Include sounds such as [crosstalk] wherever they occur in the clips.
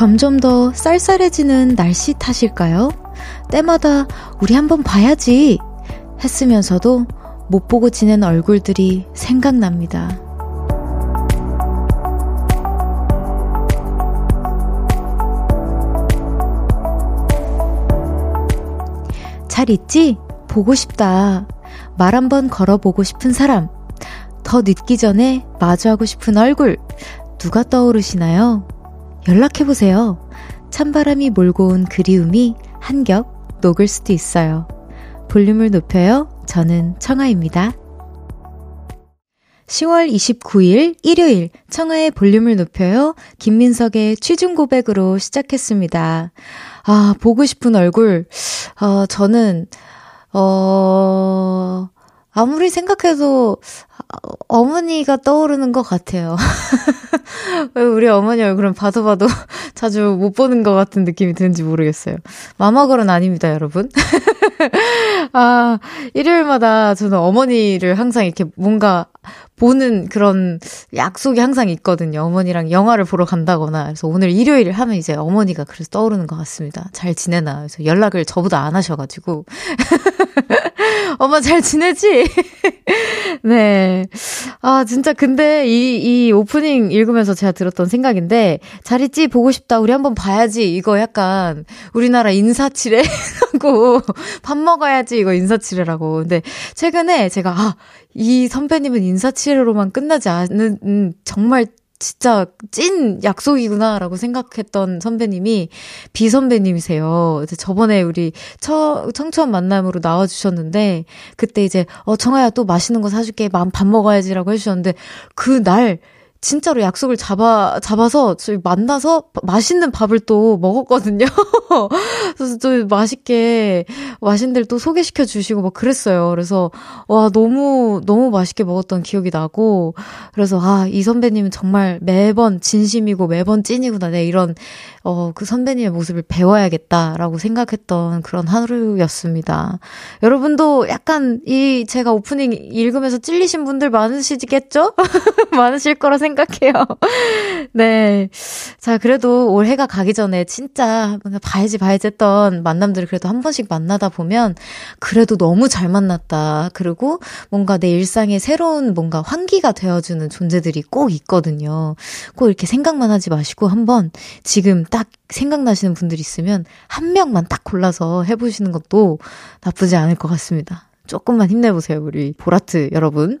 점점 더 쌀쌀해지는 날씨 탓일까요? 때마다 우리 한번 봐야지 했으면서도 못 보고 지낸 얼굴들이 생각납니다. 잘 있지? 보고 싶다. 말 한번 걸어보고 싶은 사람. 더 늦기 전에 마주하고 싶은 얼굴. 누가 떠오르시나요? 연락해보세요. 찬바람이 몰고 온 그리움이 한 겹 녹을 수도 있어요. 볼륨을 높여요. 저는 청아입니다. 10월 29일 일요일 청아의 볼륨을 높여요. 김민석의 취중 고백으로 시작했습니다. 아, 보고 싶은 얼굴. 어, 저는, 어, 아무리 생각해도 어머니가 떠오르는 것 같아요. [laughs] 왜 우리 어머니 얼굴은 봐도 봐도 [laughs] 자주 못 보는 것 같은 느낌이 드는지 모르겠어요. 마마걸은 아닙니다, 여러분. [laughs] 아, 일요일마다 저는 어머니를 항상 이렇게 뭔가 보는 그런 약속이 항상 있거든요. 어머니랑 영화를 보러 간다거나. 그래서 오늘 일요일 하면 이제 어머니가 그래서 떠오르는 것 같습니다. 잘 지내나. 그래서 연락을 저보다 안 하셔가지고. [laughs] 엄마 잘 지내지? [laughs] 네. 아, 진짜 근데 이, 이 오프닝 읽으면서 제가 들었던 생각인데, 잘 있지? 보고 싶다. 우리 한번 봐야지. 이거 약간 우리나라 인사치레 [laughs] 하고, 밥 먹어야지. 이거 인사치레라고. 근데 최근에 제가, 아, 이 선배님은 인사치레로만 끝나지 않은, 음, 정말 진짜 찐 약속이구나라고 생각했던 선배님이 비 선배님이세요. 이제 저번에 우리 처, 청초한 만남으로 나와주셨는데, 그때 이제, 어, 청아야 또 맛있는 거 사줄게. 밥 먹어야지라고 해주셨는데, 그날, 진짜로 약속을 잡아, 잡아서 저희 만나서 맛있는 밥을 또 먹었거든요. [laughs] 그래서 또 맛있게, 데를 또 소개시켜 주시고 막 그랬어요. 그래서, 와, 너무, 너무 맛있게 먹었던 기억이 나고, 그래서, 아, 이 선배님은 정말 매번 진심이고 매번 찐이구나. 네, 이런, 어, 그 선배님의 모습을 배워야겠다라고 생각했던 그런 하루였습니다. 여러분도 약간 이 제가 오프닝 읽으면서 찔리신 분들 많으시겠죠? [laughs] 많으실 거라 생각해요. [laughs] 네. 자, 그래도 올해가 가기 전에 진짜 봐야지 봐야지 했던 만남들을 그래도 한 번씩 만나다 보면 그래도 너무 잘 만났다. 그리고 뭔가 내 일상에 새로운 뭔가 환기가 되어주는 존재들이 꼭 있거든요. 꼭 이렇게 생각만 하지 마시고 한번 지금 딱 생각나시는 분들 있으면 한 명만 딱 골라서 해보시는 것도 나쁘지 않을 것 같습니다. 조금만 힘내보세요, 우리 보라트 여러분.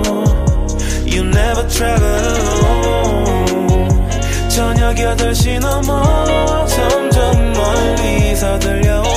Travel alone 저녁 8시 넘어 점점 멀리서 들려오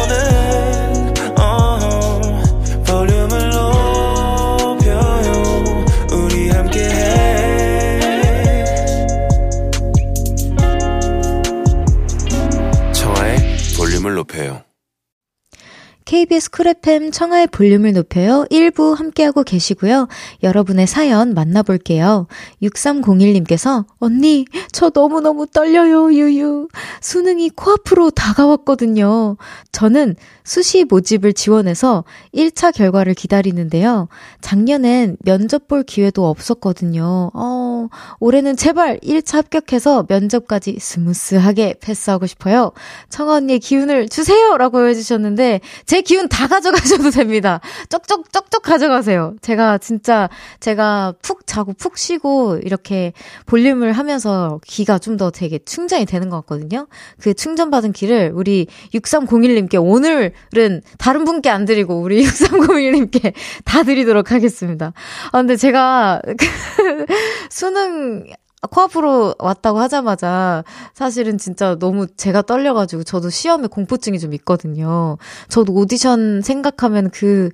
KBS 쿨 FM 청하의 볼륨을 높여요. 1부 함께하고 계시고요. 여러분의 사연 만나볼게요. 6301님께서 언니 저 너무너무 떨려요 유유. 수능이 코앞으로 다가왔거든요. 저는 수시 모집을 지원해서 1차 결과를 기다리는데요. 작년엔 면접 볼 기회도 없었거든요. 어, 올해는 제발 1차 합격해서 면접까지 smooth하게 패스하고 싶어요. 청아 언니의 기운을 주세요! 라고 해주셨는데, 제 기운 다 가져가셔도 됩니다. 쪽쪽, 쪽쪽 가져가세요. 제가 진짜, 제가 푹 자고 푹 쉬고, 이렇게 볼륨을 하면서 기가 좀 더 되게 충전이 되는 것 같거든요. 그 충전받은 기를 우리 6301님께 오늘 은 다른 분께 안 드리고 우리 [laughs] 6301님께 다 드리도록 하겠습니다. 아, 근데 제가 [laughs] 그 수능 코앞으로 왔다고 하자마자 사실은 진짜 너무 제가 떨려가지고 저도 시험에 공포증이 좀 있거든요. 저도 오디션 생각하면 그,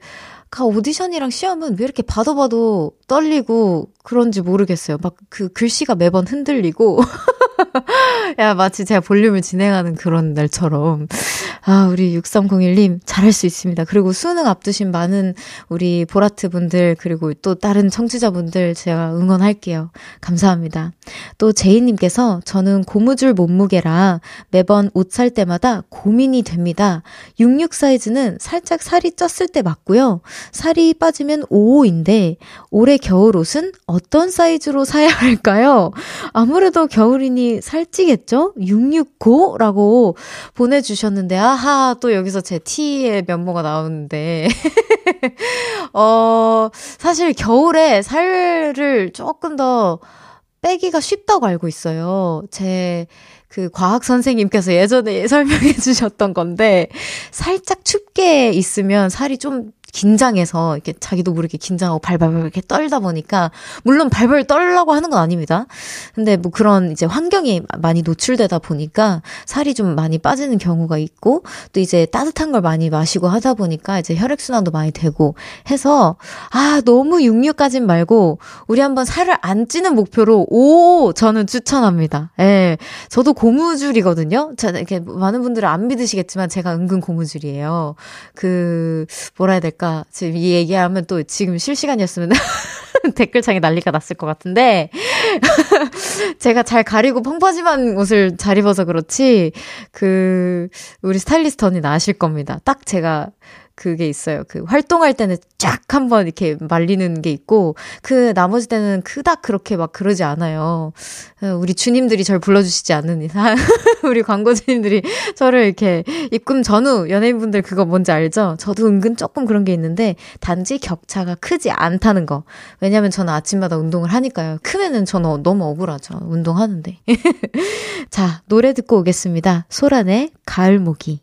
그 오디션이랑 시험은 왜 이렇게 봐도 봐도 떨리고 그런지 모르겠어요. 막 그 글씨가 매번 흔들리고. [laughs] 야, 마치 제가 볼륨을 진행하는 그런 날처럼. 아, 우리 6301님 잘할 수 있습니다. 그리고 수능 앞두신 많은 우리 보라트 분들, 그리고 또 다른 청취자분들 제가 응원할게요. 감사합니다. 또 제이님께서 저는 고무줄 몸무게라 매번 옷 살 때마다 고민이 됩니다. 66 사이즈는 살짝 살이 쪘을 때 맞고요. 살이 빠지면 55인데 올해 겨울 옷은 어떤 사이즈로 사야 할까요? 아무래도 겨울이니 살찌겠죠? 669라고 보내주셨는데, 아하, 또 여기서 제 T의 면모가 나오는데. [laughs] 어, 사실 겨울에 살을 조금 더 빼기가 쉽다고 알고 있어요. 제, 그 과학 선생님께서 예전에 [laughs] 설명해 주셨던 건데, 살짝 춥게 있으면 살이 좀 긴장해서 이렇게 자기도 모르게 긴장하고 발발발 이렇게 떨다 보니까 물론 발발 떨라고 하는 건 아닙니다. 근데 뭐 그런 이제 환경이 많이 노출되다 보니까 살이 좀 많이 빠지는 경우가 있고 또 이제 따뜻한 걸 많이 마시고 하다 보니까 이제 혈액 순환도 많이 되고 해서 아 너무 육류까진 말고 우리 한번 살을 안 찌는 목표로 오 저는 추천합니다. 예. 저도 고무줄이거든요. 자 이렇게 많은 분들은 안 믿으시겠지만 제가 은근 고무줄이에요. 그 뭐라 해야 될까 않을까. 지금 이 얘기하면 또 지금 실시간이었으면 [laughs] 댓글창에 난리가 났을 것 같은데, [laughs] 제가 잘 가리고 펑퍼짐한 옷을 잘 입어서 그렇지, 그, 우리 스타일리스트 언니 나으실 겁니다. 딱 제가 그게 있어요. 그 활동할 때는 쫙 한번 이렇게 말리는 게 있고, 그 나머지 때는 그닥 그렇게 막 그러지 않아요. 우리 주님들이 절 불러주시지 않는 이상, [laughs] 우리 광고주님들이 저를 이렇게 입금 전후 연예인분들 그거 뭔지 알죠? 저도 은근 조금 그런 게 있는데, 단지 격차가 크지 않다는 거. 왜냐면 저는 아침마다 운동을 하니까요. 크면은 저는 너무 억울하죠. 운동하는데. [laughs] 자, 노래 듣고 오겠습니다. 소란의 가을모기.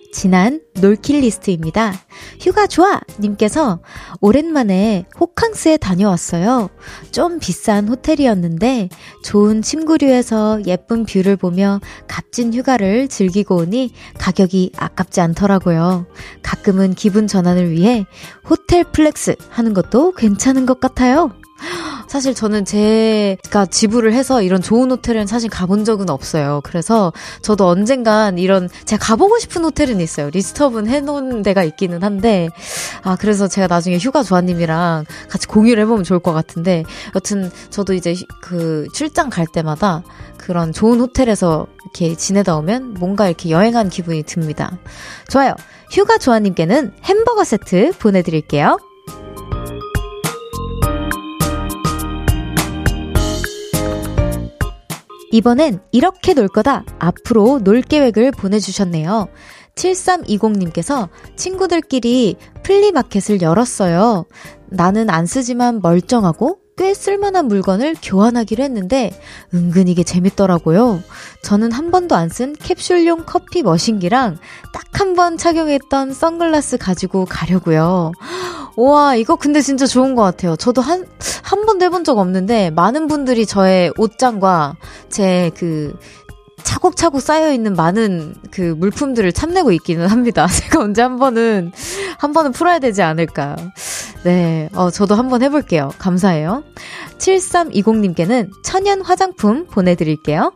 지난 놀킬 리스트입니다. 휴가 좋아! 님께서 오랜만에 호캉스에 다녀왔어요. 좀 비싼 호텔이었는데 좋은 침구류에서 예쁜 뷰를 보며 값진 휴가를 즐기고 오니 가격이 아깝지 않더라고요. 가끔은 기분 전환을 위해 호텔 flex 하는 것도 괜찮은 것 같아요. 사실 저는 제가 지불을 해서 이런 좋은 호텔은 사실 가본 적은 없어요. 그래서 저도 언젠간 이런 제가 가보고 싶은 호텔은 있어요. list up은 해놓은 데가 있기는 한데 아 그래서 제가 나중에 휴가 조아님이랑 같이 공유를 해보면 좋을 것 같은데 여튼 저도 이제 그 출장 갈 때마다 그런 좋은 호텔에서 이렇게 지내다 오면 뭔가 이렇게 여행한 기분이 듭니다. 좋아요. 휴가 조아님께는 햄버거 세트 보내드릴게요. 이번엔 이렇게 놀 거다. 앞으로 놀 계획을 보내주셨네요. 7320님께서 친구들끼리 플리마켓을 열었어요. 나는 안 쓰지만 멀쩡하고 꽤 쓸만한 물건을 교환하기로 했는데 은근 이게 재밌더라고요. 저는 한 번도 안 쓴 캡슐용 커피 머신기랑 딱 한 번 착용했던 선글라스 가지고 가려고요. 와, 이거 근데 진짜 좋은 것 같아요. 저도 한, 한 번도 해본 적 없는데, 많은 분들이 저의 옷장과 제 그, 차곡차곡 쌓여있는 많은 그 물품들을 참내고 있기는 합니다. [laughs] 제가 언제 한 번은, 한 번은 풀어야 되지 않을까. 네, 어, 저도 한번 해볼게요. 감사해요. 7320님께는 천연 화장품 보내드릴게요.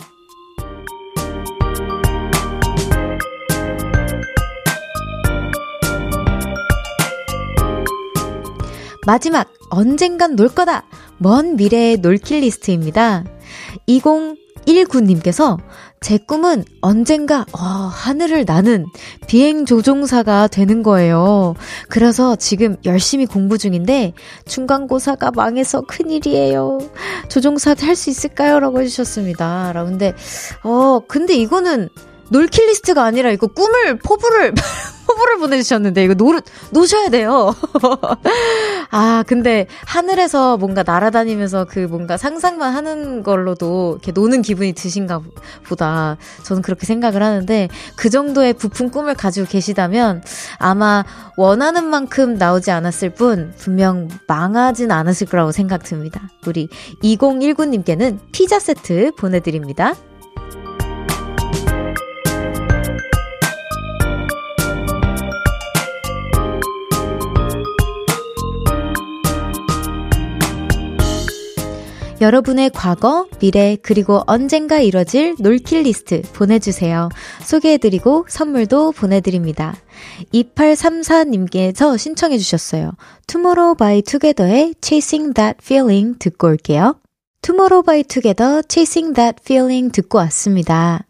마지막, 언젠간 놀 거다! 먼 미래의 놀킬 리스트입니다. 2019님께서 제 꿈은 언젠가 어, 하늘을 나는 비행 조종사가 되는 거예요. 그래서 지금 열심히 공부 중인데 중간고사가 망해서 큰일이에요. 조종사 할 수 있을까요? 라고 해주셨습니다. 근데 어 근데 이거는 놀킬 리스트가 아니라 이거 꿈을 포부를 [laughs] 초보를 보내주셨는데, 이거 노, 놓으셔야 돼요. [laughs] 아, 근데 하늘에서 뭔가 날아다니면서 그 뭔가 상상만 하는 걸로도 이렇게 노는 기분이 드신가 보다. 저는 그렇게 생각을 하는데, 그 정도의 부푼 꿈을 가지고 계시다면, 아마 원하는 만큼 나오지 않았을 뿐, 분명 망하진 않았을 거라고 생각 듭니다. 우리 2019님께는 피자 세트 보내드립니다. 여러분의 과거, 미래, 그리고 언젠가 이뤄질 놀킬 리스트 보내주세요. 소개해드리고 선물도 보내드립니다. 2834님께서 신청해주셨어요. Tomorrow by Together의 Chasing That Feeling 듣고 올게요. Tomorrow by Together Chasing That Feeling 듣고 왔습니다.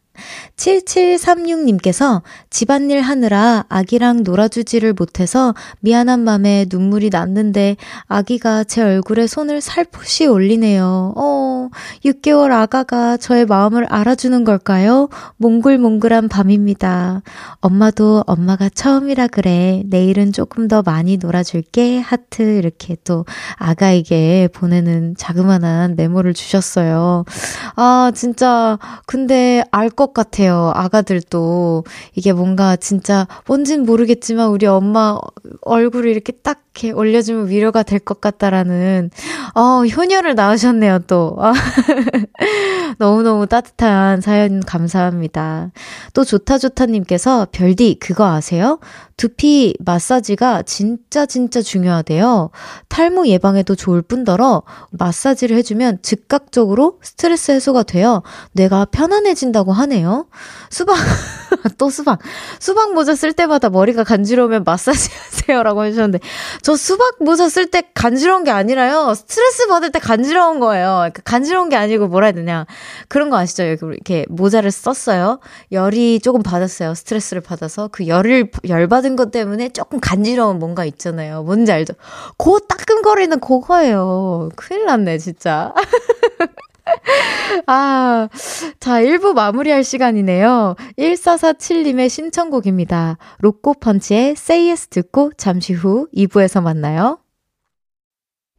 7736님께서 집안일 하느라 아기랑 놀아주지를 못해서 미안한 맘에 눈물이 났는데 아기가 제 얼굴에 손을 살포시 올리네요. 어, 6개월 아가가 저의 마음을 알아주는 걸까요? 몽글몽글한 밤입니다. 엄마도 엄마가 처음이라 그래. 내일은 조금 더 많이 놀아줄게. 하트 이렇게 또 아가에게 보내는 자그마한 메모를 주셨어요. 아, 진짜 근데 알것 같아요. 아가들도 이게 뭔가 진짜 뭔진 모르겠지만 우리 엄마 얼굴을 이렇게 딱 이렇게 올려주면 위로가 될 것 같다라는 어 효녀를 낳으셨네요 또 아, [laughs] 너무너무 따뜻한 사연 감사합니다. 또 좋다 좋다님께서 별디 그거 아세요? 두피 마사지가 진짜 진짜 중요하대요. 탈모 예방에도 좋을 뿐더러 마사지를 해주면 즉각적으로 스트레스 해소가 되어 뇌가 편안해진다고 하네요. 수박, [laughs] 또 수박. 수박 모자 쓸 때마다 머리가 간지러우면 마사지 [laughs] 하세요 라고 해주셨는데, 저 수박 모자 쓸 때 간지러운 게 아니라요. 스트레스 받을 때 간지러운 거예요. 그러니까 간지러운 게 아니고 뭐라 해야 되냐. 그런 거 아시죠? 이렇게 모자를 썼어요. 열이 조금 받았어요. 스트레스를 받아서. 그 열을, 열받 은 것 때문에 조금 간지러운 뭔가 있잖아요. 뭔지 알죠? 고 따끔거리는 그거예요. 큰일 났네, 진짜. [laughs] 아, 자, 1부 마무리할 시간이네요. 1447님의 신청곡입니다. 로꼬펀치의 Say Yes 듣고 잠시 후 2부에서 만나요.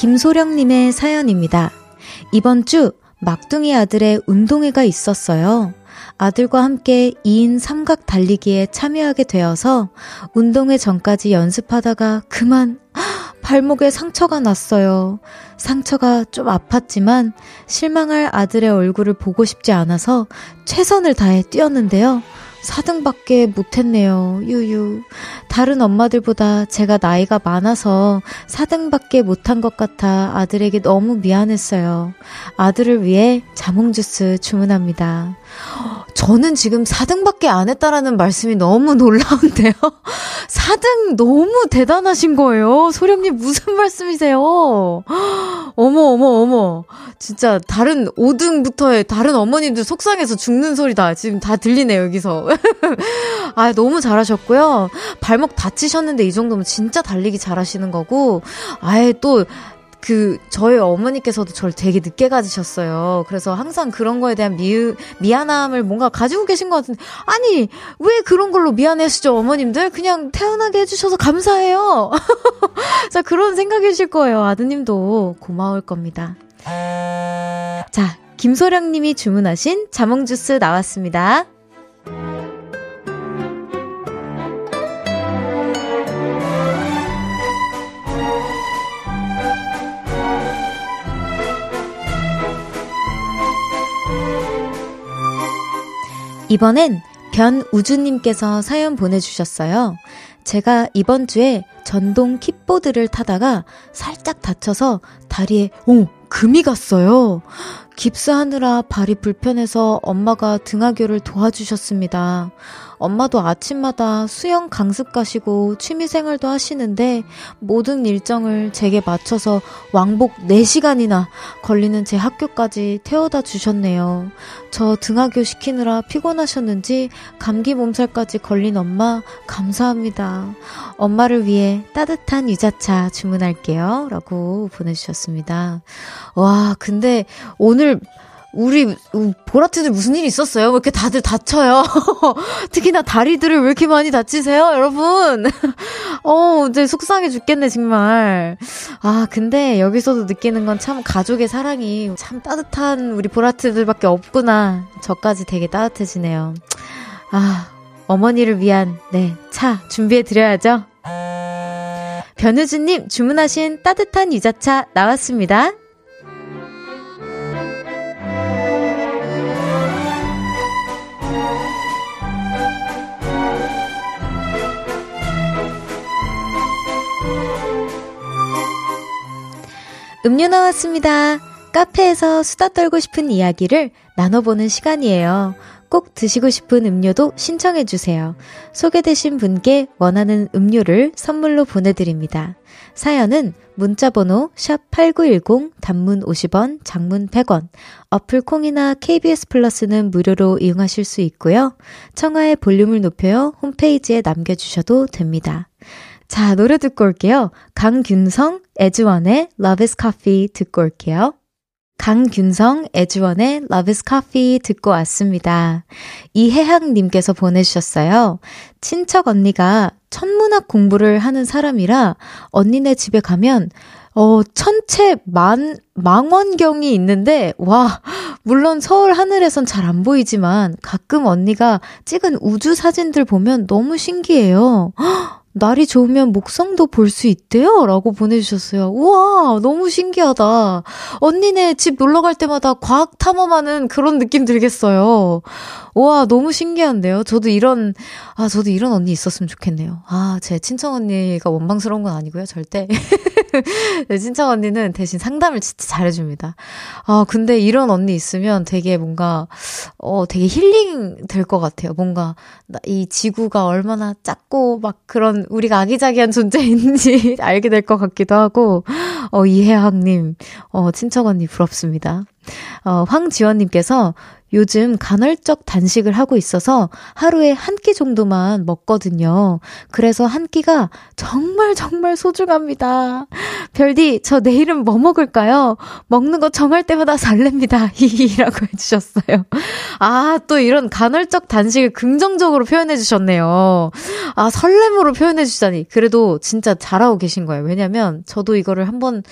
김소령님의 사연입니다. 이번 주 막둥이 아들의 운동회가 있었어요. 아들과 함께 2인 삼각 달리기에 참여하게 되어서 운동회 전까지 연습하다가 그만 [gasps] 발목에 상처가 났어요. 상처가 좀 아팠지만 실망할 아들의 얼굴을 보고 싶지 않아서 최선을 다해 뛰었는데요. 4등밖에 못했네요. 유유. 다른 엄마들보다 제가 나이가 많아서 4등밖에 못한 것 같아 아들에게 너무 미안했어요. 아들을 위해 자몽주스 주문합니다. 저는 지금 4등밖에 안 했다라는 말씀이 너무 놀라운데요. [laughs] 4등 너무 대단하신 거예요. 소령님 무슨 말씀이세요? [gasps] 어머, 어머, 어머. 진짜 다른 5등부터의 다른 어머님들 속상해서 죽는 소리 다 지금 다 들리네요, 여기서. [laughs] 아, 너무 잘하셨고요. 발목 다치셨는데 이 정도면 진짜 달리기 잘하시는 거고, 아예 또 그, 저희 어머니께서도 저를 되게 늦게 가지셨어요. 그래서 항상 그런 거에 대한 미, 미안함을 뭔가 가지고 계신 것 같은데, 아니, 왜 그런 걸로 미안해하시죠, 어머님들? 그냥 태어나게 해주셔서 감사해요. [laughs] 자, 그런 생각이실 거예요. 아드님도 고마울 겁니다. 자, 김소령 님이 주문하신 자몽 주스 나왔습니다. 이번엔 변우주님께서 사연 보내주셨어요. 제가 이번 주에 전동 킥보드를 타다가 살짝 다쳐서 다리에, 오, 금이 갔어요. 깁스하느라 발이 불편해서 엄마가 등하교를 도와주셨습니다. 엄마도 아침마다 수영 강습 가시고 취미생활도 하시는데 모든 일정을 제게 맞춰서 왕복 4시간이나 걸리는 제 학교까지 태워다 주셨네요. 저 등하교 시키느라 피곤하셨는지 감기 몸살까지 걸린 엄마 감사합니다. 엄마를 위해 따뜻한 유자차 주문할게요. 라고 보내주셨습니다. 와, 근데 오늘 우리 보라트들 무슨 일이 있었어요? 왜 이렇게 다들 다쳐요? [laughs] 특히나 다리들을 왜 이렇게 많이 다치세요, 여러분? [laughs] 어, 이제 속상해 죽겠네, 정말. 아, 근데 여기서도 느끼는 건 참 가족의 사랑이 참 따뜻한 우리 보라트들밖에 없구나. 저까지 되게 따뜻해지네요. 아, 어머니를 위한, 네, 차 준비해 드려야죠. 변우주님 주문하신 따뜻한 유자차 나왔습니다. 음료 나왔습니다. 카페에서 수다 떨고 싶은 이야기를 나눠보는 시간이에요. 꼭 드시고 싶은 음료도 신청해주세요. 소개되신 분께 원하는 음료를 선물로 보내드립니다. 사연은 문자번호 샵8910 단문 50원, 장문 100원, 어플 콩이나 KBS 플러스는 무료로 이용하실 수 있고요. 청하의 볼륨을 높여요 홈페이지에 남겨주셔도 됩니다. 자, 노래 듣고 올게요. 강균성, 에즈원의 Love is Coffee 듣고 올게요. 강균성, 에즈원의 Love is Coffee 듣고 왔습니다. 이혜학님께서 보내주셨어요. 친척 언니가 천문학 공부를 하는 사람이라 언니네 집에 가면 어, 천체 만, 망원경이 있는데, 와, 물론 서울 하늘에선 잘 안 보이지만 가끔 언니가 찍은 우주 사진들 보면 너무 신기해요. 날이 좋으면 목성도 볼 수 있대요? 라고 보내주셨어요. 우와, 너무 신기하다. 언니네 집 놀러 갈 때마다 과학 탐험하는 그런 느낌 들겠어요. 우와, 너무 신기한데요? 저도 이런, 아, 저도 이런 언니 있었으면 좋겠네요. 아, 제 친척 언니가 원망스러운 건 아니고요, 절대. [laughs] 네, 친척 언니는 대신 상담을 진짜 잘해줍니다. 아, 근데 이런 언니 있으면 되게 뭔가, 어, 되게 힐링 될 것 같아요. 뭔가, 이 지구가 얼마나 작고, 막 그런 우리가 아기자기한 존재인지 [laughs] 알게 될 것 같기도 하고, 어, 이혜학님, 어, 친척 언니 부럽습니다. 어, 황지원님께서 요즘 간헐적 단식을 하고 있어서 하루에 한 끼 정도만 먹거든요. 그래서 한 끼가 정말 정말 소중합니다. 별디, 저 내일은 뭐 먹을까요? 먹는 거 정할 때마다 설렙니다. [laughs] 히히라고 해주셨어요. 아, 또 이런 간헐적 단식을 긍정적으로 표현해주셨네요. 아, 설렘으로 표현해주다니. 그래도 진짜 잘하고 계신 거예요. 왜냐면 저도 이거를 한 번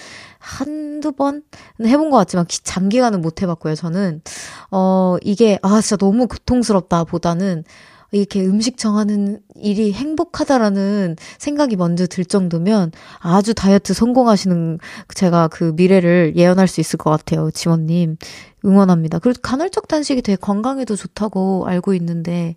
한두 번 해본 것 같지만 장기간은 못 해봤고요. 저는 어 이게 아 진짜 너무 고통스럽다 보다는 이렇게 음식 정하는 일이 행복하다라는 생각이 먼저 들 정도면 아주 다이어트 성공하시는 제가 그 미래를 예언할 수 있을 것 같아요. 지원님. 응원합니다. 그리고 간헐적 단식이 되게 건강에도 좋다고 알고 있는데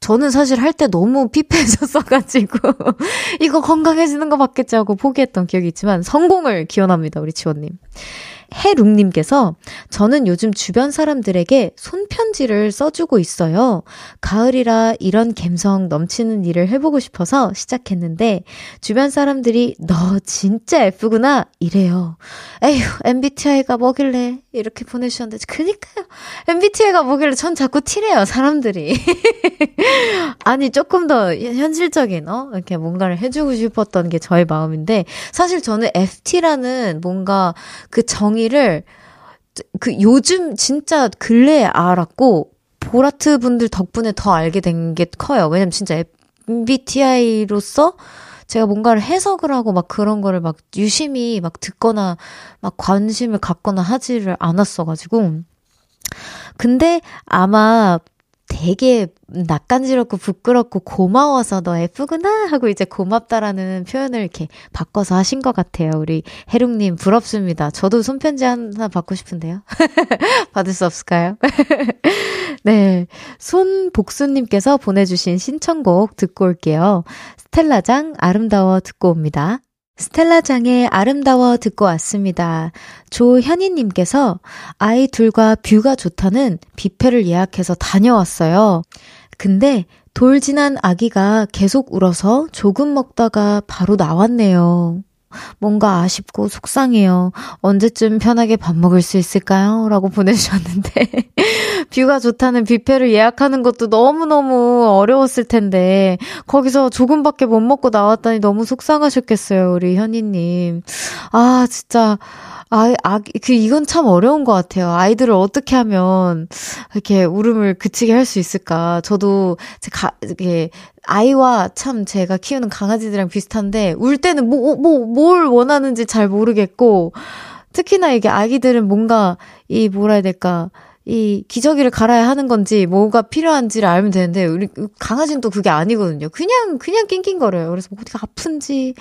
저는 사실 할 때 너무 피폐해졌어가지고, [laughs] 이거 건강해지는 거 맞겠지 하고 포기했던 기억이 있지만, 성공을 기원합니다, 우리 지원님. 해룩님께서 저는 요즘 주변 사람들에게 손편지를 써주고 있어요. 가을이라 이런 감성 넘치는 일을 해보고 싶어서 시작했는데 주변 사람들이 너 진짜 예쁘구나 이래요. 에휴 MBTI가 뭐길래 이렇게 보내주셨는데 그니까요. MBTI가 뭐길래 전 자꾸 티래요 사람들이. [laughs] 아니 조금 더 현실적인 어 이렇게 뭔가를 해주고 싶었던 게 저의 마음인데 사실 저는 FT라는 뭔가 그 정의 정의를 그 요즘 진짜 근래에 알았고 보라트 분들 덕분에 더 알게 된 게 커요. 왜냐면 진짜 MBTI로서 제가 뭔가를 해석을 하고 막 그런 거를 막 유심히 막 듣거나 막 관심을 갖거나 하지를 않았어가지고. 근데 아마 되게 낯간지럽고 부끄럽고 고마워서 너 예쁘구나 하고 이제 고맙다라는 표현을 이렇게 바꿔서 하신 것 같아요. 우리 해룡님 부럽습니다. 저도 손편지 하나 받고 싶은데요. [laughs] 받을 수 없을까요? [laughs] 네. 손복수님께서 보내주신 신청곡 듣고 올게요. 스텔라장 아름다워 듣고 옵니다. 스텔라장의 아름다워 듣고 왔습니다. 조현희님께서 아이 둘과 뷰가 좋다는 뷔페를 예약해서 다녀왔어요. 근데 돌 지난 아기가 계속 울어서 조금 먹다가 바로 나왔네요. 뭔가 아쉽고 속상해요. 언제쯤 편하게 밥 먹을 수 있을까요? 라고 보내주셨는데. [laughs] 뷰가 좋다는 뷔페를 예약하는 것도 너무너무 어려웠을 텐데, 거기서 조금밖에 못 먹고 나왔다니 너무 속상하셨겠어요, 우리 현희님. 아, 진짜. 아, 아, 그, 이건 참 어려운 것 같아요. 아이들을 어떻게 하면, 이렇게 울음을 그치게 할 수 있을까. 저도, 제 가, 이렇게, 아이와 참 제가 키우는 강아지들이랑 비슷한데, 울 때는 뭐, 뭐, 뭘 원하는지 잘 모르겠고, 특히나 이게 아기들은 뭔가, 이, 뭐라 해야 될까, 이 기저귀를 갈아야 하는 건지 뭐가 필요한지를 알면 되는데 우리 강아지는 또 그게 아니거든요. 그냥 그냥 낑낑거려요. 그래서 뭐 어디가 아픈지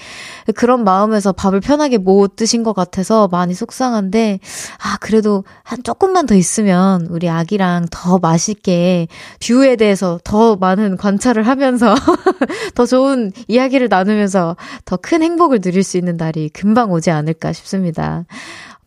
그런 마음에서 밥을 편하게 못 드신 것 같아서 많이 속상한데 아 그래도 한 조금만 더 있으면 우리 아기랑 더 맛있게 뷰에 대해서 더 많은 관찰을 하면서 [laughs] 더 좋은 이야기를 나누면서 더 큰 행복을 누릴 수 있는 날이 금방 오지 않을까 싶습니다.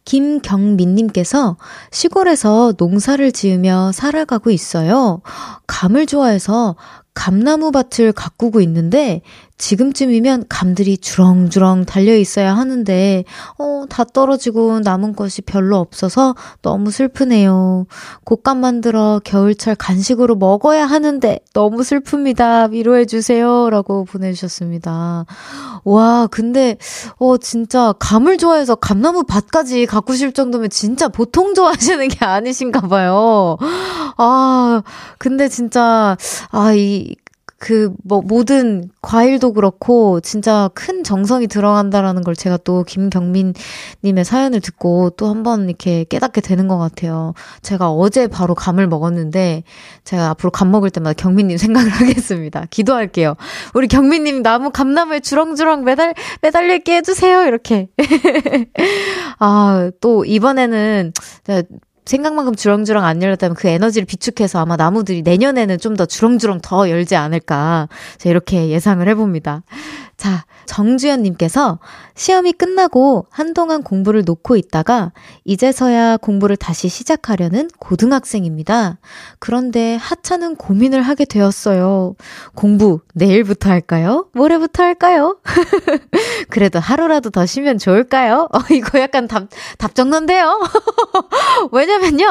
김경민님께서 시골에서 농사를 지으며 살아가고 있어요. 감을 좋아해서 감나무 밭을 가꾸고 있는데 지금쯤이면 감들이 주렁주렁 달려 있어야 하는데, 어, 다 떨어지고 남은 것이 별로 없어서 너무 슬프네요. 곶감 만들어 겨울철 간식으로 먹어야 하는데 너무 슬픕니다. 위로해주세요. 라고 보내주셨습니다. 와, 근데, 어, 진짜 감을 좋아해서 감나무 밭까지 가꾸실 정도면 진짜 보통 좋아하시는 게 아니신가 봐요. 아, 근데 진짜, 아, 이, 그, 뭐, 모든 과일도 그렇고, 진짜 큰 정성이 들어간다라는 걸 제가 또 김경민 님의 사연을 듣고 또 한 번 이렇게 깨닫게 되는 것 같아요. 제가 어제 바로 감을 먹었는데, 제가 앞으로 감 먹을 때마다 경민 님 생각을 [laughs] 하겠습니다. 기도할게요. 우리 경민 님 나무 감나무에 주렁주렁 매달, 매달릴게 해 주세요. 이렇게. [laughs] 아, 또 이번에는 생각만큼 주렁주렁 안 열렸다면 그 에너지를 비축해서 아마 나무들이 내년에는 좀 더 주렁주렁 더 열지 않을까. 이렇게 예상을 해봅니다. 자, 정주연님께서 시험이 끝나고 한동안 공부를 놓고 있다가 이제서야 공부를 다시 시작하려는 고등학생입니다. 그런데 하찮은 고민을 하게 되었어요. 공부 내일부터 할까요? 모레부터 할까요? [laughs] 그래도 하루라도 더 쉬면 좋을까요? [laughs] 어, 이거 약간 답, 답정론데요? [laughs] 왜냐면요.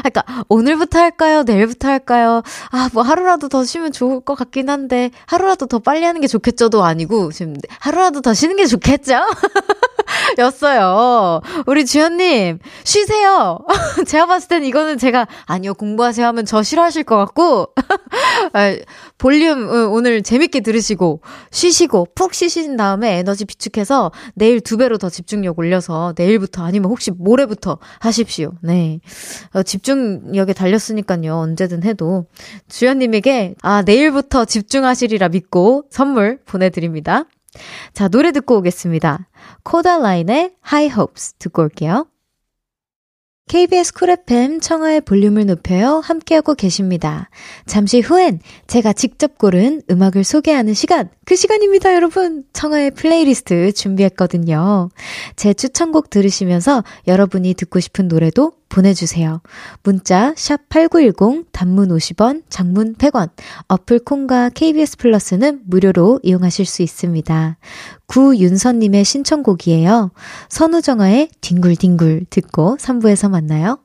그러니까 오늘부터 할까요? 내일부터 할까요? 아, 뭐 하루라도 더 쉬면 좋을 것 같긴 한데 하루라도 더 빨리 하는 게 좋겠죠도 아니 고 지금 하루라도 더 쉬는 게 좋겠죠? [laughs] 였어요. 우리 주연님, 쉬세요. [laughs] 제가 봤을 땐 이거는 제가, 아니요, 공부하세요 하면 저 싫어하실 것 같고, [laughs] 아, 볼륨 어, 오늘 재밌게 들으시고, 쉬시고, 푹 쉬신 다음에 에너지 비축해서 내일 두 배로 더 집중력 올려서 내일부터 아니면 혹시 모레부터 하십시오. 네. 어, 집중력에 달렸으니까요. 언제든 해도. 주연님에게, 아, 내일부터 집중하시리라 믿고 선물 보내드립니다. 자, 노래 듣고 오겠습니다. 코다라인의 High Hopes 듣고 올게요. KBS 쿨 FM 청하의 볼륨을 높여요. 함께하고 계십니다. 잠시 후엔 제가 직접 고른 음악을 소개하는 시간, 그 시간입니다, 여러분. 청하의 플레이리스트 준비했거든요. 제 추천곡 들으시면서 여러분이 듣고 싶은 노래도 보내주세요. 문자, 샵 8910, 단문 50원, 장문 100원, 어플 콩과 KBS 플러스는 무료로 이용하실 수 있습니다. 구윤선님의 신청곡이에요. 선우정아의 뒹굴뒹굴 듣고 3부에서 만나요.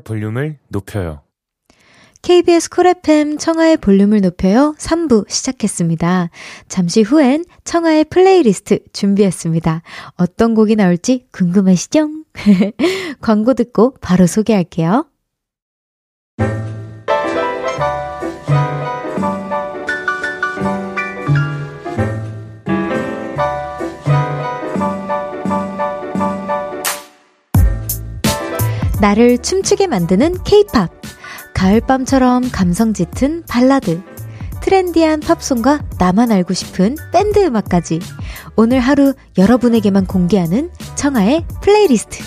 청하의 볼륨을 높여요 KBS 쿨 FM 청하의 볼륨을 높여요 3부 시작했습니다. 잠시 후엔 청하의 플레이리스트 준비했습니다. 어떤 곡이 나올지 궁금하시죠? [laughs] 광고 듣고 바로 소개할게요. 나를 춤추게 만드는 케이팝. 가을밤처럼 감성 짙은 발라드. 트렌디한 팝송과 나만 알고 싶은 밴드 음악까지. 오늘 하루 여러분에게만 공개하는 청하의 플레이리스트.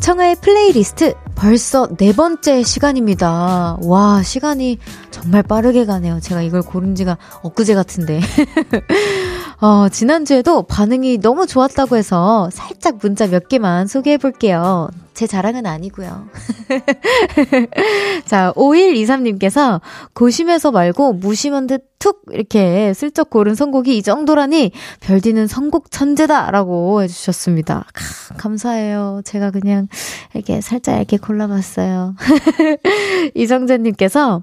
청하의 플레이리스트 벌써 네 번째 시간입니다. 와, 시간이 정말 빠르게 가네요. 제가 이걸 고른 지가 엊그제 같은데. [laughs] 어, 지난주에도 반응이 너무 좋았다고 해서 살짝 문자 몇 개만 소개해 볼게요. 제 자랑은 아니고요. [laughs] 자, 5123님께서 고심해서 말고 무심한 듯 툭 이렇게 슬쩍 고른 선곡이 이 정도라니 별디는 선곡 천재다라고 해주셨습니다. 카, 감사해요. 제가 그냥 이렇게 살짝 이렇게 골라봤어요. [laughs] 이정재님께서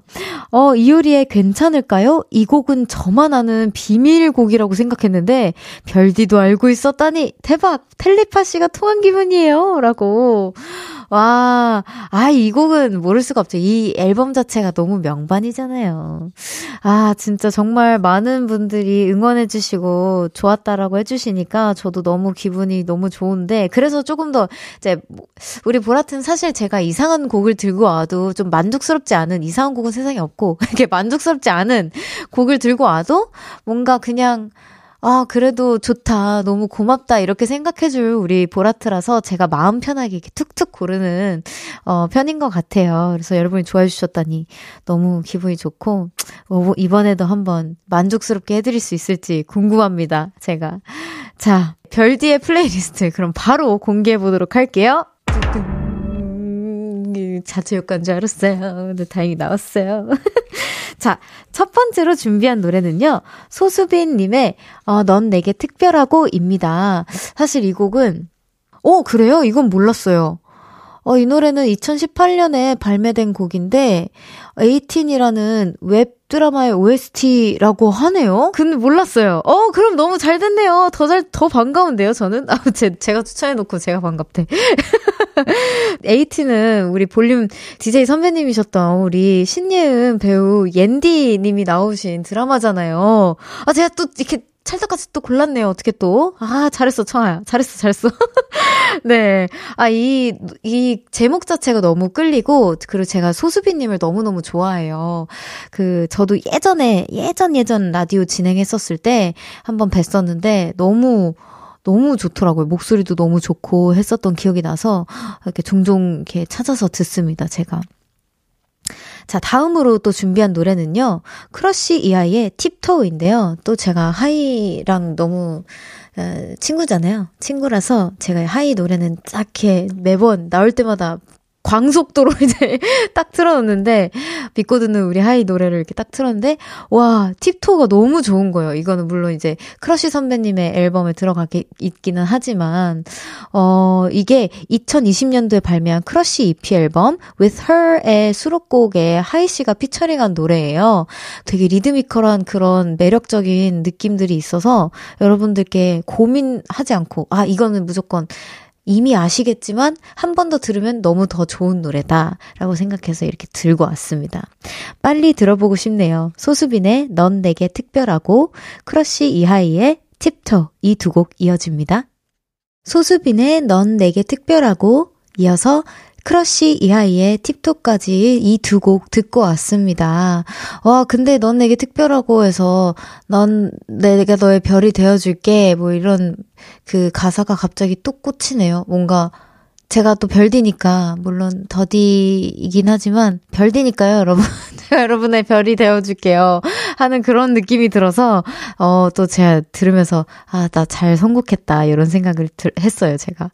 어 이효리의 괜찮을까요? 이 곡은 저만 아는 비밀곡이라고 생각했는데 별디도 알고 있었다니 대박 텔레파시가 통한 기분이에요라고 와, 아, 이 곡은 모를 수가 없죠. 이 앨범 자체가 너무 명반이잖아요. 아, 진짜 정말 많은 분들이 응원해주시고 좋았다라고 해주시니까 저도 너무 기분이 너무 좋은데, 그래서 조금 더, 이제, 우리 보라튼 사실 제가 이상한 곡을 들고 와도 좀 만족스럽지 않은, 이상한 곡은 세상에 없고, [laughs] 이렇게 만족스럽지 않은 곡을 들고 와도 뭔가 그냥, 아, 그래도 좋다. 너무 고맙다. 이렇게 생각해줄 우리 보라트라서 제가 마음 편하게 이렇게 툭툭 고르는, 어, 편인 것 같아요. 그래서 여러분이 좋아해 주셨다니 너무 기분이 좋고, 어, 이번에도 한번 만족스럽게 해드릴 수 있을지 궁금합니다. 제가. 자, 별디의 플레이리스트. 그럼 바로 공개해 보도록 할게요. 자체 효과인 줄 알았어요. 근데 다행히 나왔어요. [laughs] 자, 첫 번째로 준비한 노래는요. 소수빈 님의 어, 넌 내게 특별하고입니다. 사실 이 곡은 어 그래요? 이건 몰랐어요. 어, 이 노래는 2018년에 발매된 곡인데, 에이틴이라는 웹 드라마의 OST라고 하네요? 근데 몰랐어요. 어, 그럼 너무 잘 됐네요. 더 잘, 더 반가운데요, 저는? 아, 제, 제가 추천해놓고 제가 반갑대. [laughs] 에이틴은 우리 볼륨 DJ 선배님이셨던 우리 신예은 배우 옌디 님이 나오신 드라마잖아요. 아, 제가 또 이렇게 찰떡같이 또 골랐네요. 어떻게 또. 아, 잘했어, 청아야. 잘했어, 잘했어. [laughs] 네. 아, 이, 이 제목 자체가 너무 끌리고, 그리고 제가 소수비님을 너무너무 좋아해요. 그, 저도 예전에, 예전 예전 라디오 진행했었을 때 한번 뵀었는데, 너무, 너무 좋더라고요. 목소리도 너무 좋고 했었던 기억이 나서, 이렇게 종종 이렇게 찾아서 듣습니다, 제가. 자, 다음으로 또 준비한 노래는요. 크러쉬 이하이의 Tiptoe인데요. 또 제가 하이랑 너무 어, 친구잖아요. 친구라서 제가 하이 노래는 딱히 매번 나올 때마다 광속도로 [laughs] 이제 딱 틀어놓는데, 믿고 듣는 우리 하이 노래를 이렇게 딱 틀었는데, 와, Tiptoe가 너무 좋은 거예요. 이거는 물론 이제 크러쉬 선배님의 앨범에 들어가게 있기는 하지만, 어, 이게 2020년도에 발매한 크러쉬 EP 앨범, With Her의 수록곡에 하이 씨가 피처링한 노래예요. 되게 리드미컬한 그런 매력적인 느낌들이 있어서 여러분들께 고민하지 않고, 아, 이거는 무조건 이미 아시겠지만 한 번 더 들으면 너무 더 좋은 노래다 라고 생각해서 이렇게 들고 왔습니다. 빨리 들어보고 싶네요. 소수빈의 넌 내게 특별하고 크러쉬 이하이의 Tiptoe 이 두 곡 이어집니다. 소수빈의 넌 내게 특별하고 이어서 크러쉬 이하이의 Tiptoe까지 이 두 곡 듣고 왔습니다. 와, 근데 넌 내게 특별하고 해서 넌 내가 너의 별이 되어줄게 뭐 이런 그 가사가 갑자기 뚝 꽂히네요. 뭔가 제가 또 별디니까 물론 더디이긴 하지만 별디니까요, 여러분. [laughs] 제가 여러분의 별이 되어줄게요. 하는 그런 느낌이 들어서 어 또 제가 들으면서 아 나 잘 선곡했다 이런 생각을 들, 했어요, 제가.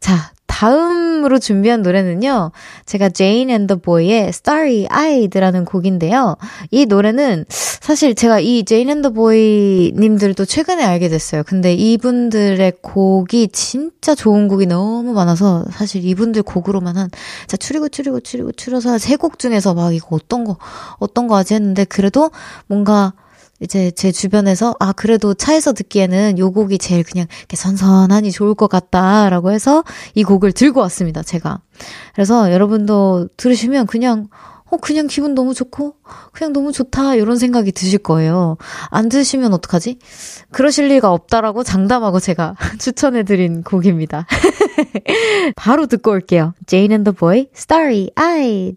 자, 다음으로 준비한 노래는요. 제가 Jane and the Boy의 Starry Eyed라는 곡인데요. 이 노래는 사실 제가 이 Jane and the Boy 님들도 최근에 알게 됐어요. 근데 이분들의 곡이 진짜 좋은 곡이 너무 많아서 사실 이분들 곡으로만 한 자, 추리고 추리고 추리고 추려서 세 곡 중에서 막 이거 어떤 거 어떤 거 하지 했는데 그래도 뭔가 이제 제 주변에서 아 그래도 차에서 듣기에는 요 곡이 제일 그냥 이렇게 선선하니 좋을 것 같다라고 해서 이 곡을 들고 왔습니다 제가. 그래서 여러분도 들으시면 그냥 어 그냥 기분 너무 좋고 그냥 너무 좋다 이런 생각이 드실 거예요. 안 드시면 어떡하지? 그러실 리가 없다라고 장담하고 제가 [laughs] 추천해드린 곡입니다. [laughs] 바로 듣고 올게요. Jane and the Boy Starry Eyed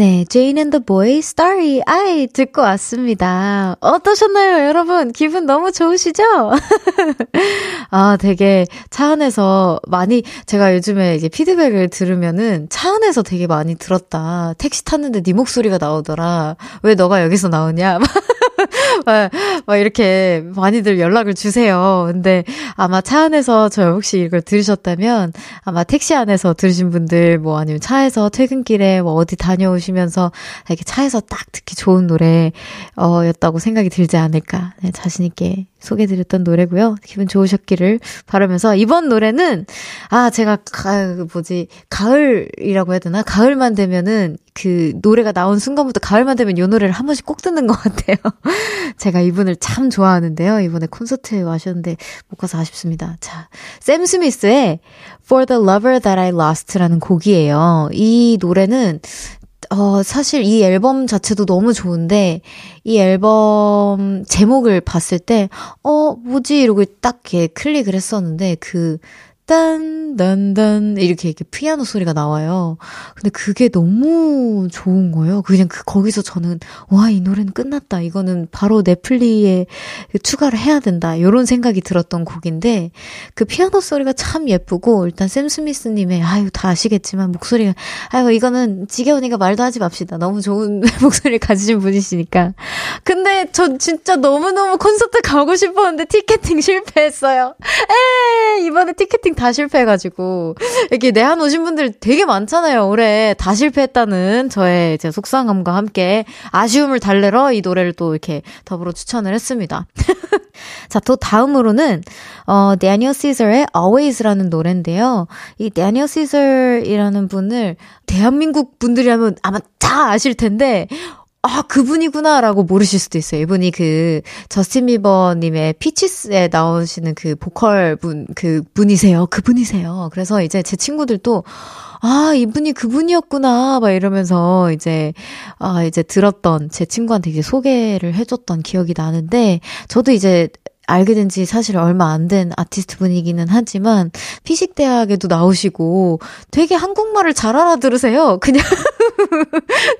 네, Jane and the Boy, Starry Eye 듣고 왔습니다. 어떠셨나요, 여러분? 기분 너무 좋으시죠? [laughs] 아, 되게 차 안에서 많이, 제가 요즘에 이제 피드백을 들으면은 차 안에서 되게 많이 들었다. 택시 탔는데 네 목소리가 나오더라. 왜 너가 여기서 나오냐? [laughs] 막, 막 이렇게 많이들 연락을 주세요. 근데 아마 차 안에서 저 혹시 이걸 들으셨다면 아마 택시 안에서 들으신 분들 뭐 아니면 차에서 퇴근길에 뭐 어디 다녀오시면서 이렇게 차에서 딱 듣기 좋은 노래, 어, 였다고 생각이 들지 않을까. 네, 자신있게 소개드렸던 노래고요. 기분 좋으셨기를 바라면서 이번 노래는 아 제가 가, 뭐지 가을이라고 해야 되나 가을만 되면은 그 노래가 나온 순간부터 가을만 되면 이 노래를 한 번씩 꼭 듣는 것 같아요. [laughs] 제가 이분을 참 좋아하는데요. 이번에 콘서트에 와셨는데 못 가서 아쉽습니다. 자, 샘 스미스의 For the Lover That I Lost라는 곡이에요. 이 노래는 어, 사실 이 앨범 자체도 너무 좋은데, 이 앨범 제목을 봤을 때, 어, 뭐지? 이러고 딱 이렇게 클릭을 했었는데, 그, 딴, 단, 단, 이렇게, 이렇게 피아노 소리가 나와요. 근데 그게 너무 좋은 거예요. 그냥 그, 거기서 저는, 와, 이 노래는 끝났다. 이거는 바로 넷플리에 추가를 해야 된다. 이런 생각이 들었던 곡인데, 그 피아노 소리가 참 예쁘고, 일단 샘 스미스님의, 아유, 다 아시겠지만, 목소리가, 아유, 이거는 지겨우니까 말도 하지 맙시다. 너무 좋은 [laughs] 목소리를 가지신 분이시니까. 근데 저 진짜 너무너무 콘서트 가고 싶었는데, 티켓팅 실패했어요. 에 이번에 티켓팅 다 실패해가지고 이렇게 내한 오신 분들 되게 많잖아요. 올해 다 실패했다는 저의 제 속상함과 함께 아쉬움을 달래러 이 노래를 또 이렇게 더불어 추천을 했습니다. [laughs] 자, 또 다음으로는 어 데니얼 시저의 Always라는 노래인데요. 이 데니얼 시저이라는 분을 대한민국 분들이라면 아마 다 아실 텐데 아, 그분이구나라고 모르실 수도 있어요. 이분이 그, 저스틴 비버님의 피치스에 나오시는 그 보컬 분, 그 분이세요. 그분이세요. 그래서 이제 제 친구들도, 아, 이분이 그분이었구나, 막 이러면서 이제, 아, 이제 들었던 제 친구한테 이제 소개를 해줬던 기억이 나는데, 저도 이제 알게 된 지 사실 얼마 안 된 아티스트 분이기는 하지만 피식 대학에도 나오시고 되게 한국말을 잘 알아들으세요. [laughs] 그냥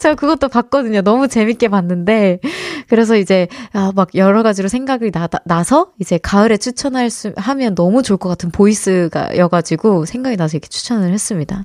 제가 그것도 봤거든요. 너무 재밌게 봤는데 그래서 이제 아, 막 여러 가지로 생각이 나, 나서 이제 가을에 추천할 수 하면 너무 좋을 것 같은 보이스여가지고 생각이 나서 이렇게 추천을 했습니다.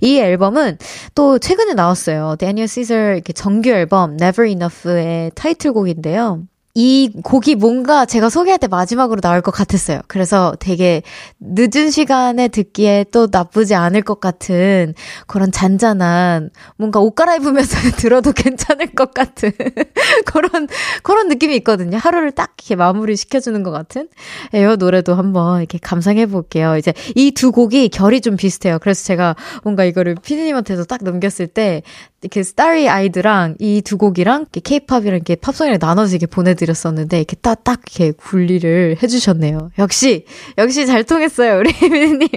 이 앨범은 또 최근에 나왔어요. 데니얼 시저 이렇게 정규 앨범 Never Enough의 타이틀곡인데요. 이 곡이 뭔가 제가 소개할 때 마지막으로 나올 것 같았어요. 그래서 되게 늦은 시간에 듣기에 또 나쁘지 않을 것 같은 그런 잔잔한 뭔가 옷 갈아입으면서 [laughs] 들어도 괜찮을 것 같은 [laughs] 그런 그런 느낌이 있거든요. 하루를 딱 이렇게 마무리 시켜주는 것 같은 에어 노래도 한번 이렇게 감상해 볼게요. 이제 이 두 곡이 결이 좀 비슷해요. 그래서 제가 뭔가 이거를 피디님한테도 딱 넘겼을 때 이렇게 스타리 아이드랑 이 두 곡이랑 케이팝이랑 이렇게 팝송이랑 나눠서 이렇게 보내드렸었는데 이렇게 딱, 딱 이렇게 분리를 해주셨네요. 역시, 역시 잘 통했어요, 우리 [laughs] 미님.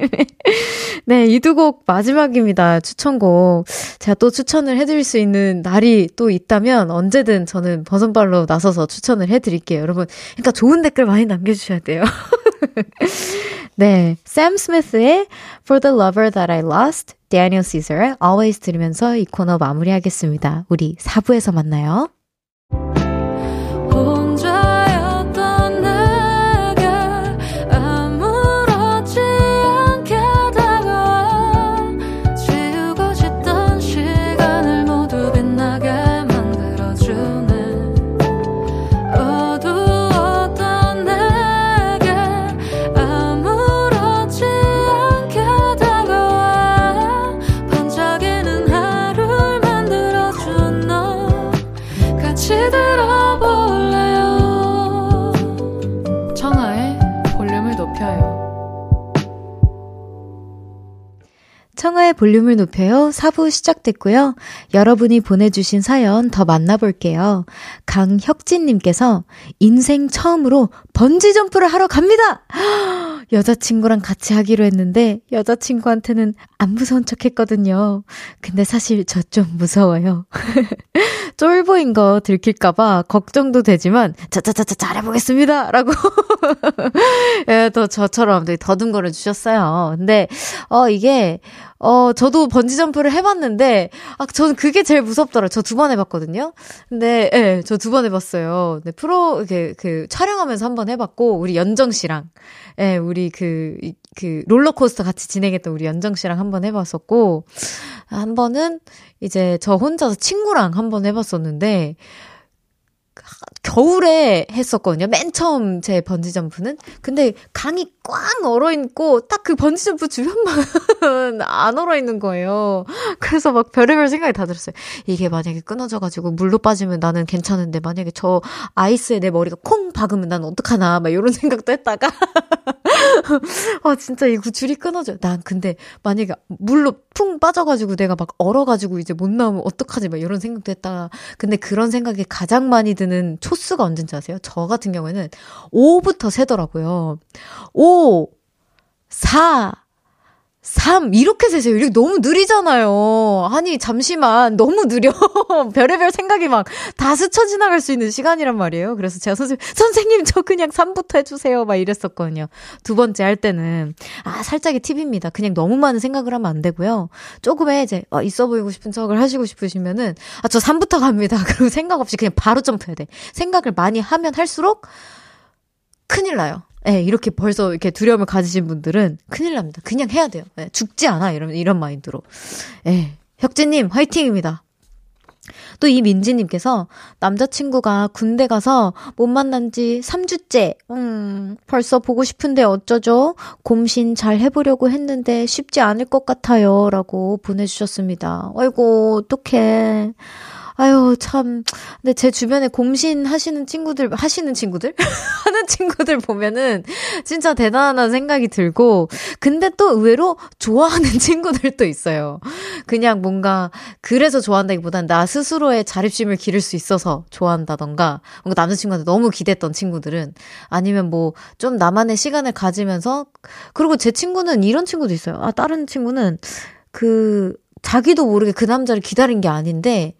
네, 이 두 곡 마지막입니다. 추천곡. 제가 또 추천을 해드릴 수 있는 날이 또 있다면 언제든 저는 버선발로 나서서 추천을 해드릴게요. 여러분, 그러니까 좋은 댓글 많이 남겨주셔야 돼요. [laughs] 네, 샘 스미스의 For the Lover That I Lost, Daniel Caesar의 Always 들으면서 이 코너 마무리하겠습니다. 우리 4부에서 만나요. 볼륨을 높여요. 4부 시작됐고요. 여러분이 보내주신 사연 더 만나볼게요. 강혁진님께서 인생 처음으로 번지점프를 하러 갑니다! [gasps] 여자친구랑 같이 하기로 했는데 여자친구한테는 안 무서운 척 했거든요. 근데 사실 저 좀 무서워요. [laughs] 쫄보인 거 들킬까봐 걱정도 되지만, 자자자자 잘해보겠습니다! 라고, [laughs] 예, 또 저처럼 되게 더듬거려 주셨어요. 근데, 어, 이게, 어, 저도 번지점프를 해봤는데, 아, 저는 그게 제일 무섭더라고요. 저두 번 해봤거든요? 근데, 예, 네, 저두 번 해봤어요. 네, 프로, 이렇게, 그, 촬영하면서 한 번 해봤고, 우리 연정 씨랑, 예, 네, 우리 그, 그, 롤러코스터 같이 진행했던 우리 연정 씨랑 한 번 해봤었고, 한 번은 이제 저 혼자서 친구랑 한 번 해봤었는데, 겨울에 했었거든요. 맨 처음 제 번지점프는. 근데 강이 꽝 얼어있고, 딱 그 번지점프 주변만 [laughs] 안 얼어있는 거예요. 그래서 막 별의별 생각이 다 들었어요. 이게 만약에 끊어져가지고 물로 빠지면 나는 괜찮은데, 만약에 저 아이스에 내 머리가 콩 박으면 난 어떡하나, 막 이런 [laughs] 생각도 했다가. [laughs] 아, 진짜 이거 줄이 끊어져. 난 근데 만약에 물로 풍 빠져가지고 내가 막 얼어가지고 이제 못 나오면 어떡하지? 막 이런 생각도 했다가. 근데 그런 생각이 가장 많이 드는 초수가 언젠지 아세요? 저 같은 경우에는 5부터 세더라고요. 5, 4, 3 이렇게 세세요. 이렇게 너무 느리잖아요. 아니 잠시만 너무 느려. [laughs] 별의별 생각이 막 다 스쳐 지나갈 수 있는 시간이란 말이에요. 그래서 제가 선생님 선생님 저 그냥 3부터 해주세요. 막 이랬었거든요. 두 번째 할 때는 아 살짝의 팁입니다. 그냥 너무 많은 생각을 하면 안 되고요. 조금의 이제 어, 있어 보이고 싶은 척을 하시고 싶으시면은 아 저 3부터 갑니다. [laughs] 그리고 생각 없이 그냥 바로 점프해야 돼. 생각을 많이 하면 할수록 큰일 나요. 예, 이렇게 벌써 이렇게 두려움을 가지신 분들은 큰일 납니다. 그냥 해야 돼요. 예, 죽지 않아. 이런, 이런 마인드로. 예. 혁진님, 화이팅입니다. 또 이 민지님께서 남자친구가 군대 가서 못 만난 지 3주째, 음, 벌써 보고 싶은데 어쩌죠? 곰신 잘 해보려고 했는데 쉽지 않을 것 같아요. 라고 보내주셨습니다. 아이고, 어떡해. 아유, 참. 근데 제 주변에 곰신 하시는 친구들, 하시는 친구들? [laughs] 하는 친구들 보면은 진짜 대단하다는 생각이 들고, 근데 또 의외로 좋아하는 [laughs] 친구들도 있어요. 그냥 뭔가, 그래서 좋아한다기보단 나 스스로의 자립심을 기를 수 있어서 좋아한다던가, 뭔가 남자친구한테 너무 기댔던 친구들은, 아니면 뭐, 좀 나만의 시간을 가지면서, 그리고 제 친구는 이런 친구도 있어요. 아, 다른 친구는, 그, 자기도 모르게 그 남자를 기다린 게 아닌데,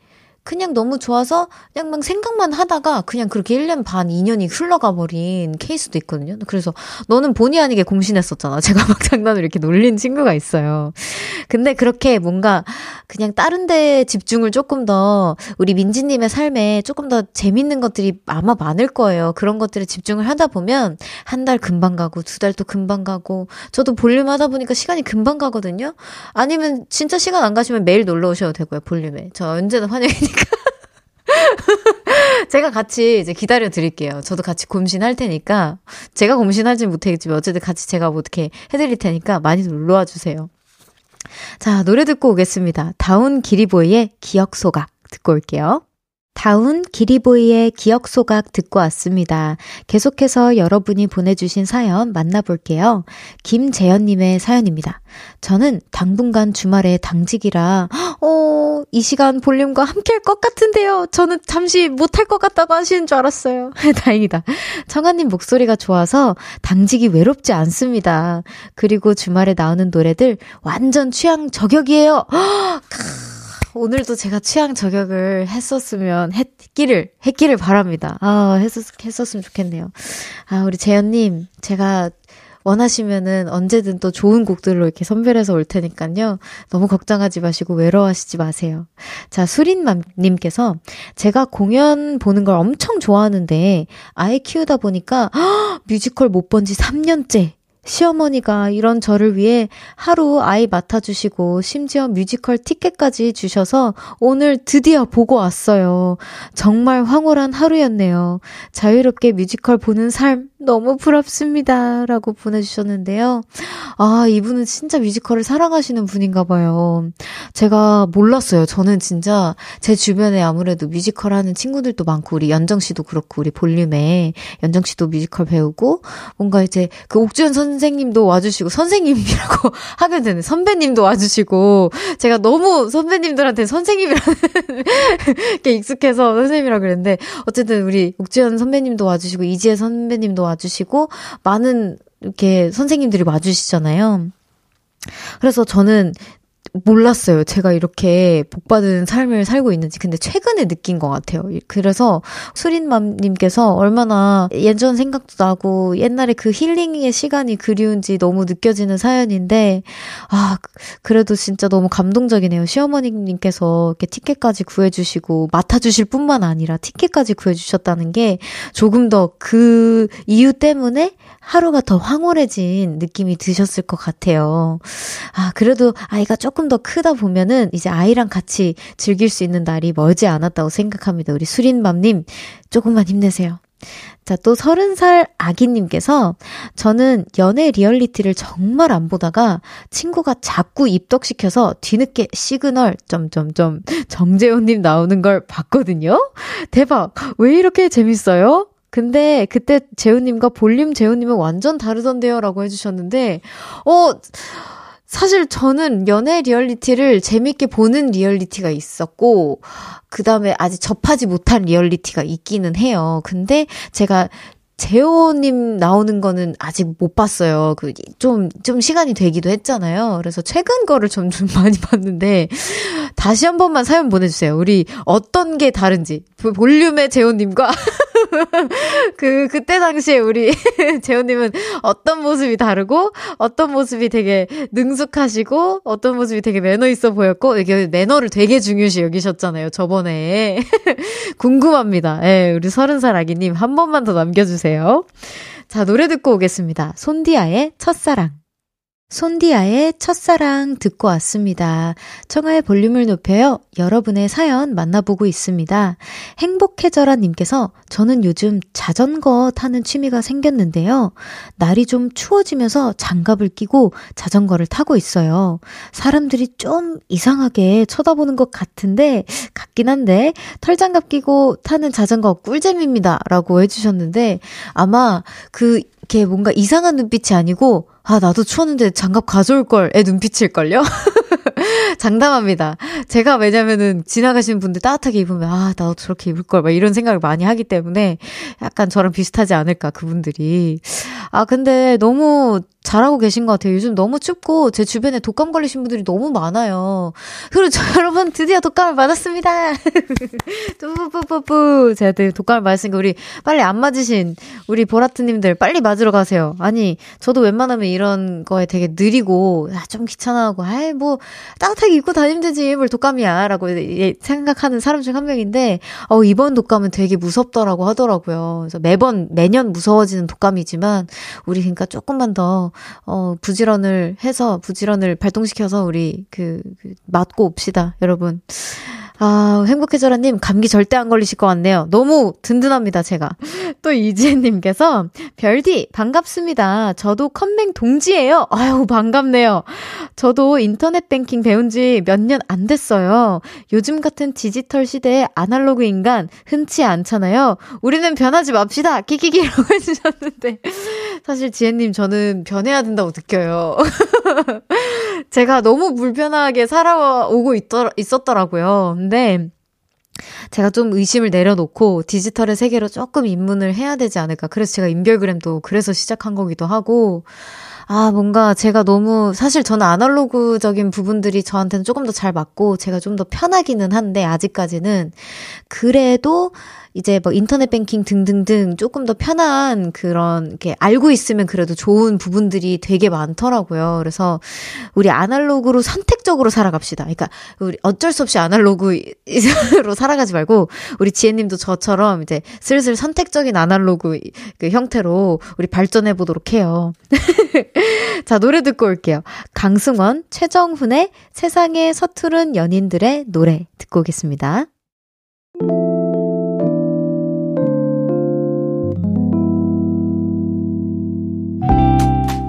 그냥 너무 좋아서 그냥 막 생각만 하다가 그냥 그렇게 1년 반, 2년이 흘러가 버린 케이스도 있거든요. 그래서 너는 본의 아니게 공신했었잖아. 제가 막 장난을 이렇게 놀린 친구가 있어요. 근데 그렇게 뭔가 그냥 다른 데 집중을 조금 더 우리 민지님의 삶에 조금 더 재밌는 것들이 아마 많을 거예요. 그런 것들에 집중을 하다 보면 한 달 금방 가고 두 달 또 금방 가고 저도 볼륨 하다 보니까 시간이 금방 가거든요. 아니면 진짜 시간 안 가시면 매일 놀러 오셔도 되고요. 볼륨에. 저 언제나 환영이니까. [laughs] 제가 같이 이제 기다려 드릴게요. 저도 같이 곰신할 테니까. 제가 곰신하지 못하겠지만 어쨌든 같이 제가 뭐 어떻게 해드릴 테니까 많이 놀러와 주세요. 자, 노래 듣고 오겠습니다. 다운 기리보이의 기억 소각 듣고 올게요. 다운 기리보이의 기억 소각 듣고 왔습니다. 계속해서 여러분이 보내주신 사연 만나볼게요. 김재현님의 사연입니다. 저는 당분간 주말에 당직이라, 어, 이 시간 볼륨과 함께 할 것 같은데요. 저는 잠시 못할 것 같다고 하시는 줄 알았어요. [laughs] 다행이다. 청아님 목소리가 좋아서 당직이 외롭지 않습니다. 그리고 주말에 나오는 노래들 완전 취향 저격이에요. [gasps] 오늘도 제가 취향 저격을 했었으면, 했기를, 했기를 바랍니다. 아, 했었, 했었으면 좋겠네요. 아, 우리 재현님, 제가 원하시면은 언제든 또 좋은 곡들로 이렇게 선별해서 올 테니까요. 너무 걱정하지 마시고 외로워하시지 마세요. 자, 수린맘님께서 제가 공연 보는 걸 엄청 좋아하는데 아이 키우다 보니까 허, 뮤지컬 못 본 지 3년째 시어머니가 이런 저를 위해 하루 아이 맡아주시고 심지어 뮤지컬 티켓까지 주셔서 오늘 드디어 보고 왔어요. 정말 황홀한 하루였네요. 자유롭게 뮤지컬 보는 삶 너무 부럽습니다. 라고 보내주셨는데요. 아, 이분은 진짜 뮤지컬을 사랑하시는 분인가 봐요. 제가 몰랐어요. 저는 진짜 제 주변에 아무래도 뮤지컬 하는 친구들도 많고, 우리 연정 씨도 그렇고, 우리 볼륨에 연정 씨도 뮤지컬 배우고, 뭔가 이제 그 옥주현 선 생님도 와주시고, 선생님이라고 [laughs] 하게 되는 선배님도 와주시고, 제가 너무 선배님들한테 선생님이라는 [laughs] 게 익숙해서 선생님이라고 그랬는데, 어쨌든 우리 옥주현 선배님도 와주시고, 이지혜 선배님도 와주시고 많은 이렇게 선생님들이 와주시잖아요. 그래서 저는 몰랐어요. 제가 이렇게 복받은 삶을 살고 있는지. 근데 최근에 느낀 것 같아요. 그래서 수린맘님께서 얼마나 예전 생각도 나고 옛날에 그 힐링의 시간이 그리운지 너무 느껴지는 사연인데, 아, 그래도 진짜 너무 감동적이네요. 시어머님께서 이렇게 티켓까지 구해주시고, 맡아주실 뿐만 아니라 티켓까지 구해주셨다는 게 조금 더 그 이유 때문에 하루가 더 황홀해진 느낌이 드셨을 것 같아요. 아, 그래도 아이가 조금 더 크다 보면은 이제 아이랑 같이 즐길 수 있는 날이 멀지 않았다고 생각합니다. 우리 수린맘님, 조금만 힘내세요. 자, 또 서른 살 아기님께서 저는 연애 리얼리티를 정말 안 보다가 친구가 자꾸 입덕시켜서 뒤늦게 시그널, 점점점, 정재훈님 나오는 걸 봤거든요? 대박! 왜 이렇게 재밌어요? 근데 그때 재훈님과 볼륨 재훈님은 완전 다르던데요? 라고 해주셨는데, 어, 사실 저는 연애 리얼리티를 재밌게 보는 리얼리티가 있었고, 그 다음에 아직 접하지 못한 리얼리티가 있기는 해요. 근데 제가 재호님 나오는 거는 아직 못 봤어요. 그, 좀, 좀 시간이 되기도 했잖아요. 그래서 최근 거를 좀, 좀 [laughs] 많이 봤는데, 다시 한 번만 사연 보내주세요. 우리 어떤 게 다른지. 볼륨의 재호님과 [laughs] [laughs] 그, 그때 당시에 우리 [laughs] 재호님은 어떤 모습이 다르고, 어떤 모습이 되게 능숙하시고, 어떤 모습이 되게 매너 있어 보였고, 이게 매너를 되게 중요시 여기셨잖아요, 저번에. [laughs] 궁금합니다. 예, 우리 서른 살 아기님 한 번만 더 남겨주세요. 자, 노래 듣고 오겠습니다. 손디아의 첫사랑. 손디아의 첫사랑 듣고 왔습니다. 청하의 볼륨을 높여요. 여러분의 사연 만나보고 있습니다. 행복해져라 님께서 저는 요즘 자전거 타는 취미가 생겼는데요. 날이 좀 추워지면서 장갑을 끼고 자전거를 타고 있어요. 사람들이 좀 이상하게 쳐다보는 것 같은데, 같긴 한데, 털장갑 끼고 타는 자전거 꿀잼입니다. 라고 해주셨는데, 아마 그, 이렇게 뭔가 이상한 눈빛이 아니고, 아, 나도 추웠는데 장갑 가져올 걸, 애 눈빛일걸요? [laughs] 장담합니다. 제가 왜냐면은 지나가시는 분들 따뜻하게 입으면, 아, 나도 저렇게 입을 걸, 막 이런 생각을 많이 하기 때문에 약간 저랑 비슷하지 않을까, 그분들이. 아, 근데 너무 잘하고 계신 것 같아요. 요즘 너무 춥고 제 주변에 독감 걸리신 분들이 너무 많아요. 그리고 저 [laughs] 여러분 드디어 독감을 맞았습니다. [laughs] 뿌뿌뿌뿌. 제가 독감을 맞았으니까 우리 빨리 안 맞으신 우리 보라트님들 빨리 맞으러 가세요. 아니 저도 웬만하면 이런 거에 되게 느리고 아, 좀 귀찮아하고 아이 뭐 따뜻하게 입고 다니면 되지 뭘 독감이야라고 생각하는 사람 중 한 명인데 어 이번 독감은 되게 무섭더라고 하더라고요. 그래서 매번 매년 무서워지는 독감이지만 우리 그러니까 조금만 더 어, 부지런을 해서, 부지런을 발동시켜서 우리 그, 그 맞고 옵시다, 여러분. 아, 행복해져라님, 감기 절대 안 걸리실 것 같네요. 너무 든든합니다, 제가. [laughs] 또 이지혜님께서, 별디, 반갑습니다. 저도 컴맹 동지예요. 아유, 반갑네요. 저도 인터넷 뱅킹 배운 지 몇 년 안 됐어요. 요즘 같은 디지털 시대에 아날로그 인간 흔치 않잖아요. 우리는 변하지 맙시다. 끼끼기라고 [laughs] 해주셨는데. 사실 지혜님, 저는 변해야 된다고 느껴요. [laughs] 제가 너무 불편하게 살아오고 있더, 있었더라고요. 근데 제가 좀 의심을 내려놓고 디지털의 세계로 조금 입문을 해야 되지 않을까. 그래서 제가 인별그램도 그래서 시작한 거기도 하고, 아, 뭔가 제가 너무, 사실 저는 아날로그적인 부분들이 저한테는 조금 더 잘 맞고, 제가 좀 더 편하기는 한데, 아직까지는. 그래도, 이제 뭐 인터넷 뱅킹 등등등 조금 더 편한 그런 게 알고 있으면 그래도 좋은 부분들이 되게 많더라고요. 그래서 우리 아날로그로 선택적으로 살아갑시다. 그러니까 우리 어쩔 수 없이 아날로그로 [laughs] 살아가지 말고 우리 지혜님도 저처럼 이제 슬슬 선택적인 아날로그 그 형태로 우리 발전해 보도록 해요. [laughs] 자, 노래 듣고 올게요. 강승원, 최정훈의 세상의 서투른 연인들의 노래 듣고 오겠습니다.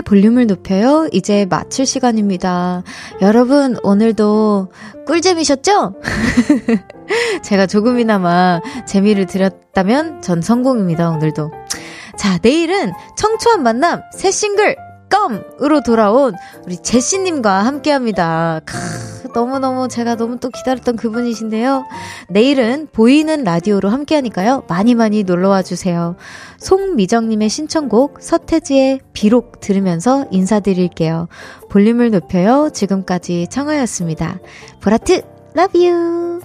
볼륨을 높여요. 이제 마칠 시간입니다. 여러분, 오늘도 꿀잼이셨죠? [laughs] 제가 조금이나마 재미를 드렸다면 전 성공입니다, 오늘도. 자, 내일은 청초한 만남 새 싱글 껌으로 돌아온 우리 제시님과 함께 합니다. 너무너무 제가 너무 또 기다렸던 그분이신데요. 내일은 보이는 라디오로 함께 하니까요. 많이 많이 놀러와 주세요. 송미정님의 신청곡 서태지의 비록 들으면서 인사드릴게요. 볼륨을 높여요. 지금까지 청하였습니다. 보라트, you!